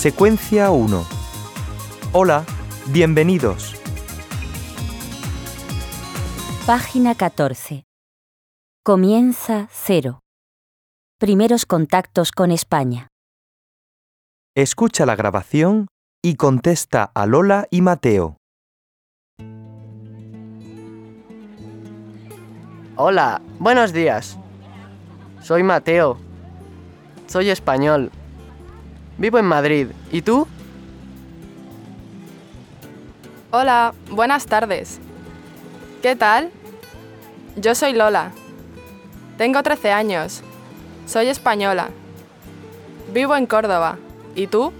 Secuencia 1. Hola, bienvenidos. Página 14. Comienza cero. Primeros contactos con España. Escucha la grabación y contesta a Lola y Mateo. Hola, buenos días. Soy Mateo. Soy español. Vivo en Madrid. ¿Y tú? Hola, buenas tardes. ¿Qué tal? Yo soy Lola. Tengo 13 años. Soy española. Vivo en Córdoba. ¿Y tú?